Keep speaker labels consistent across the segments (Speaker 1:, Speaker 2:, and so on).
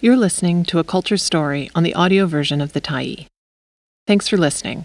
Speaker 1: You're listening to a culture story on the audio version of The Tyee. Thanks for listening.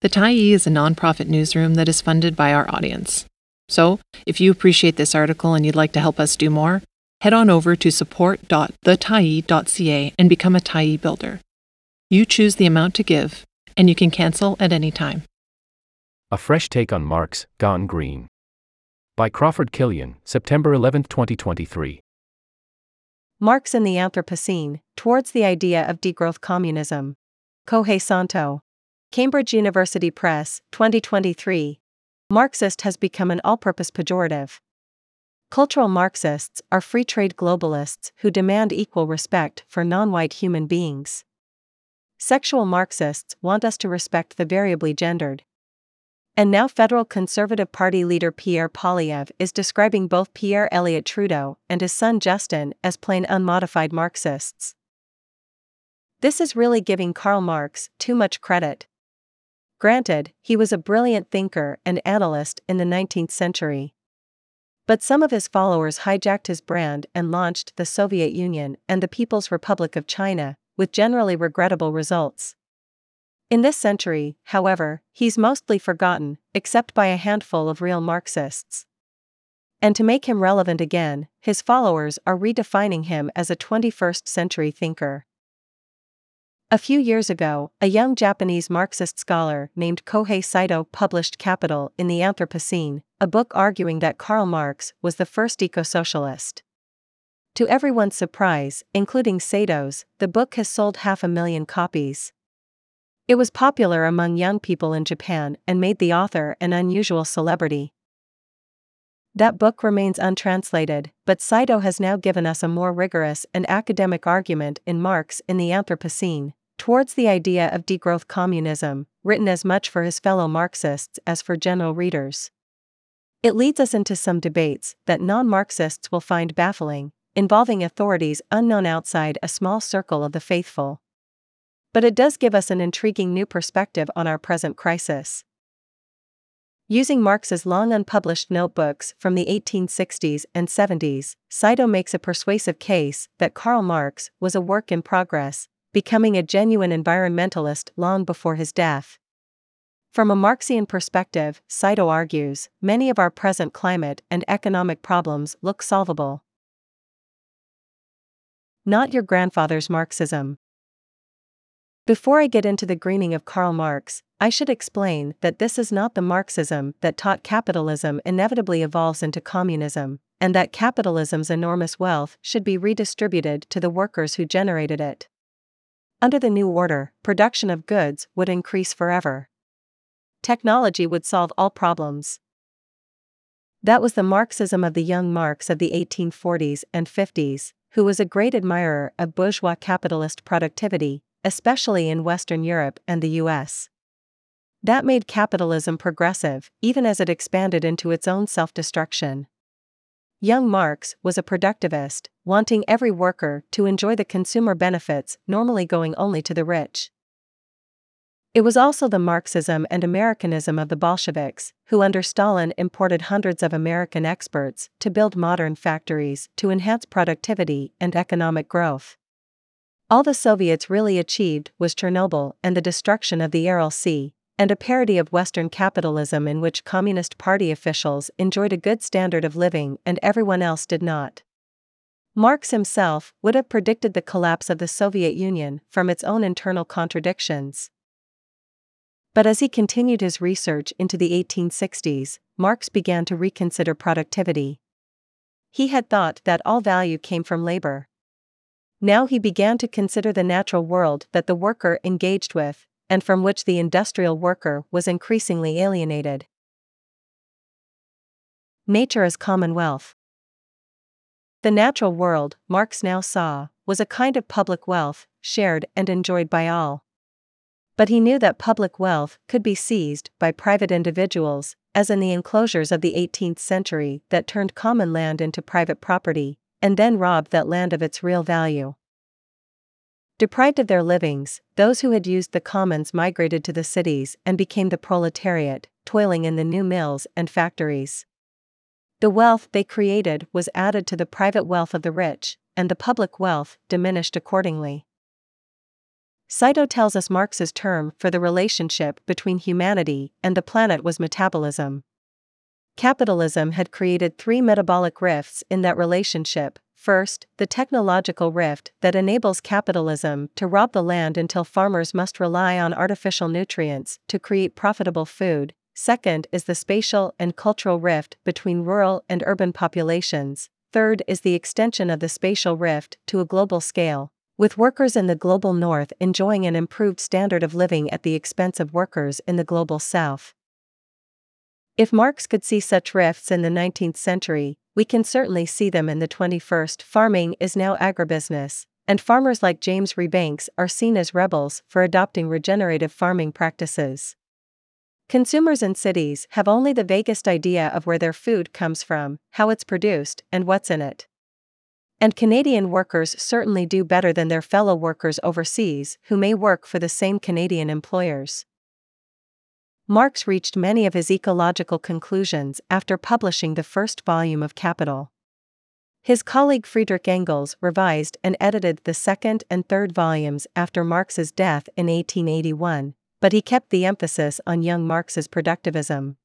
Speaker 1: The Tyee is a nonprofit newsroom that is funded by our audience. So, if you appreciate this article and you'd like to help us do more, head on over to support.thetyee.ca and become a Tyee builder. You choose the amount to give, and you can cancel at any time.
Speaker 2: A fresh take on Marx, Gone Green. By Crawford Kilian, September 11, 2023.
Speaker 3: Marx in the Anthropocene, Towards the Idea of Degrowth Communism. Kohei Saito. Cambridge University Press, 2023. Marxist has become an all purpose pejorative. Cultural Marxists are free trade globalists who demand equal respect for non white human beings. Sexual Marxists want us to respect the variably gendered. And now federal Conservative Party leader Pierre Poilievre is describing both Pierre Elliott Trudeau and his son Justin as plain unmodified Marxists. This is really giving Karl Marx too much credit. Granted, he was a brilliant thinker and analyst in the 19th century. But some of his followers hijacked his brand and launched the Soviet Union and the People's Republic of China, with generally regrettable results. In this century, however, he's mostly forgotten, except by a handful of real Marxists. And to make him relevant again, his followers are redefining him as a 21st century thinker. A few years ago, a young Japanese Marxist scholar named Kohei Saito published Capital in the Anthropocene, a book arguing that Karl Marx was the first eco socialist. To everyone's surprise, including Saito's, the book has sold half a million copies. It was popular among young people in Japan and made the author an unusual celebrity. That book remains untranslated, but Saito has now given us a more rigorous and academic argument in Marx in the Anthropocene, towards the idea of degrowth communism, written as much for his fellow Marxists as for general readers. It leads us into some debates that non Marxists will find baffling, involving authorities unknown outside a small circle of the faithful but it does give us an intriguing new perspective on our present crisis. Using Marx's long unpublished notebooks from the 1860s and 70s, Saito makes a persuasive case that Karl Marx was a work in progress, becoming a genuine environmentalist long before his death. From a Marxian perspective, Saito argues, many of our present climate and economic problems look solvable. Not your grandfather's Marxism. Before I get into the greening of Karl Marx, I should explain that this is not the Marxism that taught capitalism inevitably evolves into communism, and that capitalism's enormous wealth should be redistributed to the workers who generated it. Under the new order, production of goods would increase forever. Technology would solve all problems. That was the Marxism of the young Marx of the 1840s and 50s, who was a great admirer of bourgeois capitalist productivity, especially in Western Europe and the US. That made capitalism progressive, even as it expanded into its own self destruction. Young Marx was a productivist, wanting every worker to enjoy the consumer benefits normally going only to the rich. It was also the Marxism and Americanism of the Bolsheviks, who under Stalin imported hundreds of American experts to build modern factories to enhance productivity and economic growth. All the Soviets really achieved was Chernobyl and the destruction of the Aral Sea, and a parody of Western capitalism in which Communist Party officials enjoyed a good standard of living and everyone else did not. Marx himself would have predicted the collapse of the Soviet Union from its own internal contradictions. But as he continued his research into the 1860s, Marx began to reconsider productivity. He had thought that all value came from labor. Now he began to consider the natural world that the worker engaged with, and from which the industrial worker was increasingly alienated. Nature as commonwealth. The natural world, Marx now saw, was a kind of public wealth, shared and enjoyed by all. But he knew that public wealth could be seized by private individuals, as in the enclosures of the 18th century that turned common land into private property, and then robbed that land of its real value. Deprived of their livings, those who had used the commons migrated to the cities and became the proletariat, toiling in the new mills and factories. The wealth they created was added to the private wealth of the rich, and the public wealth diminished accordingly. Saito tells us Marx's term for the relationship between humanity and the planet was metabolism. Capitalism had created three metabolic rifts in that relationship. First, the technological rift that enables capitalism to rob the land until farmers must rely on artificial nutrients to create profitable food. Second is the spatial and cultural rift between rural and urban populations. Third is the extension of the spatial rift to a global scale, with workers in the global north enjoying an improved standard of living at the expense of workers in the global south. If Marx could see such rifts in the 19th century, we can certainly see them in the 21st. Farming is now agribusiness, and farmers like James Rebanks are seen as rebels for adopting regenerative farming practices. Consumers in cities have only the vaguest idea of where their food comes from, how it's produced, and what's in it. And Canadian workers certainly do better than their fellow workers overseas who may work for the same Canadian employers. Marx reached many of his ecological conclusions after publishing the first volume of Capital. His colleague Friedrich Engels revised and edited the second and third volumes after Marx's death in 1881, but he kept the emphasis on young Marx's productivism.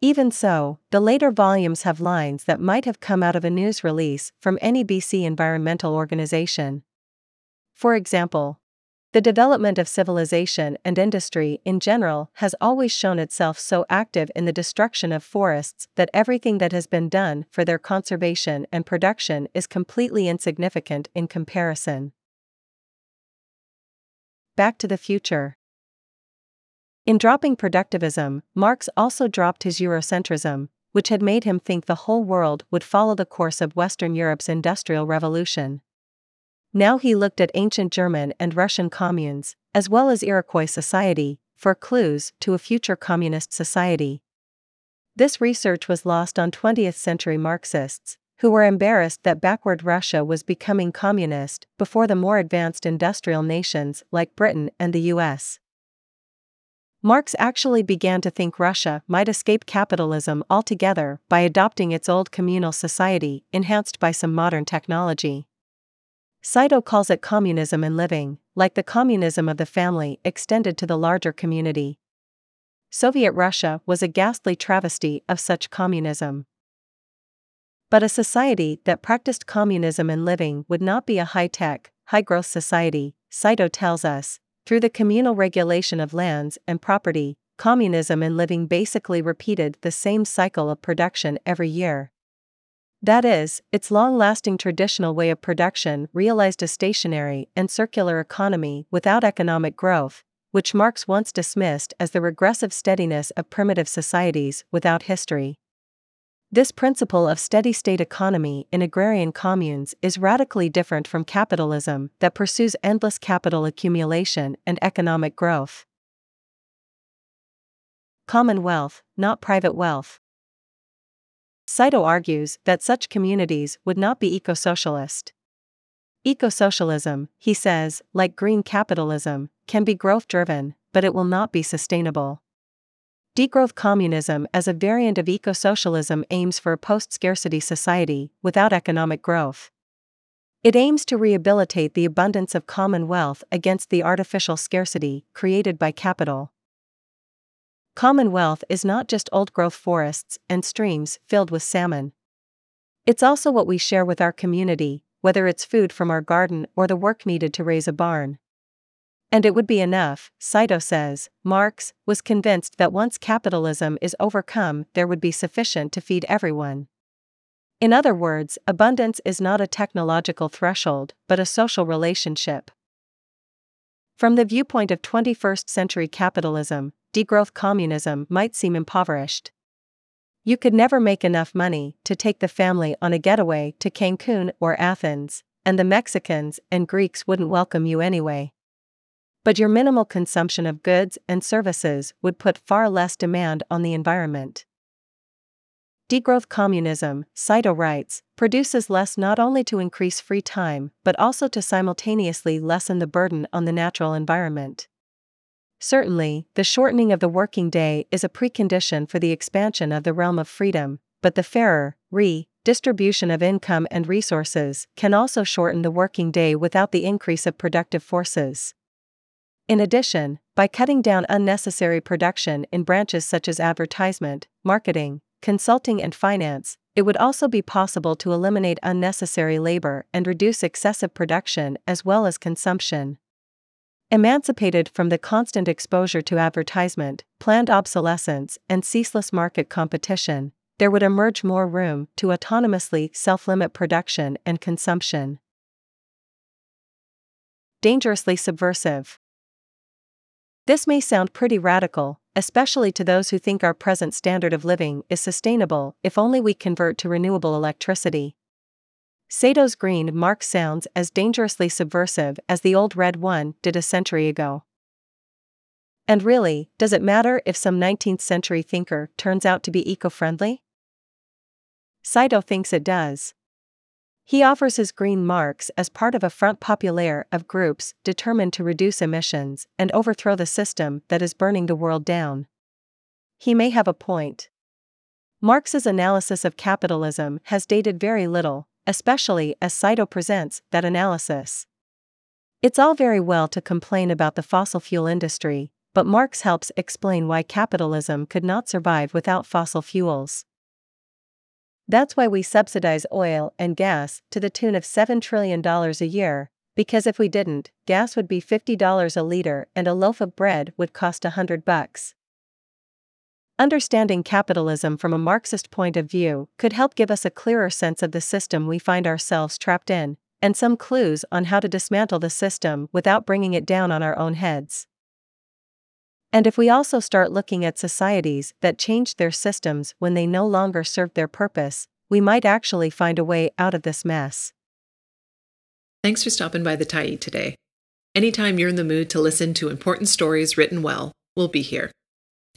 Speaker 3: Even so, the later volumes have lines that might have come out of a news release from any BC environmental organization. For example, the development of civilization and industry in general has always shown itself so active in the destruction of forests that everything that has been done for their conservation and production is completely insignificant in comparison. Back to the future. In dropping productivism, Marx also dropped his Eurocentrism, which had made him think the whole world would follow the course of Western Europe's industrial revolution. Now he looked at ancient German and Russian communes, as well as Iroquois society, for clues to a future communist society. This research was lost on 20th century Marxists, who were embarrassed that backward Russia was becoming communist before the more advanced industrial nations like Britain and the US. Marx actually began to think Russia might escape capitalism altogether by adopting its old communal society, enhanced by some modern technology. Saito calls it communism in living, like the communism of the family extended to the larger community. Soviet Russia was a ghastly travesty of such communism. But a society that practiced communism in living would not be a high tech, high growth society, Saito tells us, through the communal regulation of lands and property, communism in living basically repeated the same cycle of production every year. That is, its long lasting traditional way of production realized a stationary and circular economy without economic growth, which Marx once dismissed as the regressive steadiness of primitive societies without history. This principle of steady state economy in agrarian communes is radically different from capitalism that pursues endless capital accumulation and economic growth. Common wealth, not private wealth. Saito argues that such communities would not be eco socialist. Eco socialism, he says, like green capitalism, can be growth driven, but it will not be sustainable. Degrowth communism as a variant of eco socialism aims for a post scarcity society without economic growth. It aims to rehabilitate the abundance of common wealth against the artificial scarcity created by capital. Commonwealth is not just old growth forests and streams filled with salmon. It's also what we share with our community, whether it's food from our garden or the work needed to raise a barn. And it would be enough, Saito says. Marx was convinced that once capitalism is overcome, there would be sufficient to feed everyone. In other words, abundance is not a technological threshold, but a social relationship. From the viewpoint of 21st century capitalism, degrowth communism might seem impoverished. You could never make enough money to take the family on a getaway to Cancun or Athens, and the Mexicans and Greeks wouldn't welcome you anyway but your minimal consumption of goods and services would put far less demand on the environment. Degrowth communism, Saito writes, produces less not only to increase free time but also to simultaneously lessen the burden on the natural environment. Certainly, the shortening of the working day is a precondition for the expansion of the realm of freedom, but the fairer, re, distribution of income and resources can also shorten the working day without the increase of productive forces. In addition, by cutting down unnecessary production in branches such as advertisement, marketing, consulting, and finance, it would also be possible to eliminate unnecessary labor and reduce excessive production as well as consumption. Emancipated from the constant exposure to advertisement, planned obsolescence, and ceaseless market competition, there would emerge more room to autonomously self limit production and consumption. Dangerously subversive. This may sound pretty radical, especially to those who think our present standard of living is sustainable if only we convert to renewable electricity. Saito's green Marx sounds as dangerously subversive as the old red one did a century ago. And really, does it matter if some 19th century thinker turns out to be eco friendly? Saito thinks it does. He offers his green Marx as part of a front populaire of groups determined to reduce emissions and overthrow the system that is burning the world down. He may have a point. Marx's analysis of capitalism has dated very little, especially as Saito presents that analysis. It's all very well to complain about the fossil fuel industry, but Marx helps explain why capitalism could not survive without fossil fuels. That's why we subsidize oil and gas to the tune of $7 trillion a year, because if we didn't, gas would be $50 a liter and a loaf of bread would cost a 100 bucks. Understanding capitalism from a Marxist point of view could help give us a clearer sense of the system we find ourselves trapped in, and some clues on how to dismantle the system without bringing it down on our own heads. And if we also start looking at societies that changed their systems when they no longer served their purpose, we might actually find a way out of this mess.
Speaker 1: Thanks for stopping by the Tyee today. Anytime you're in the mood to listen to important stories written well, we'll be here.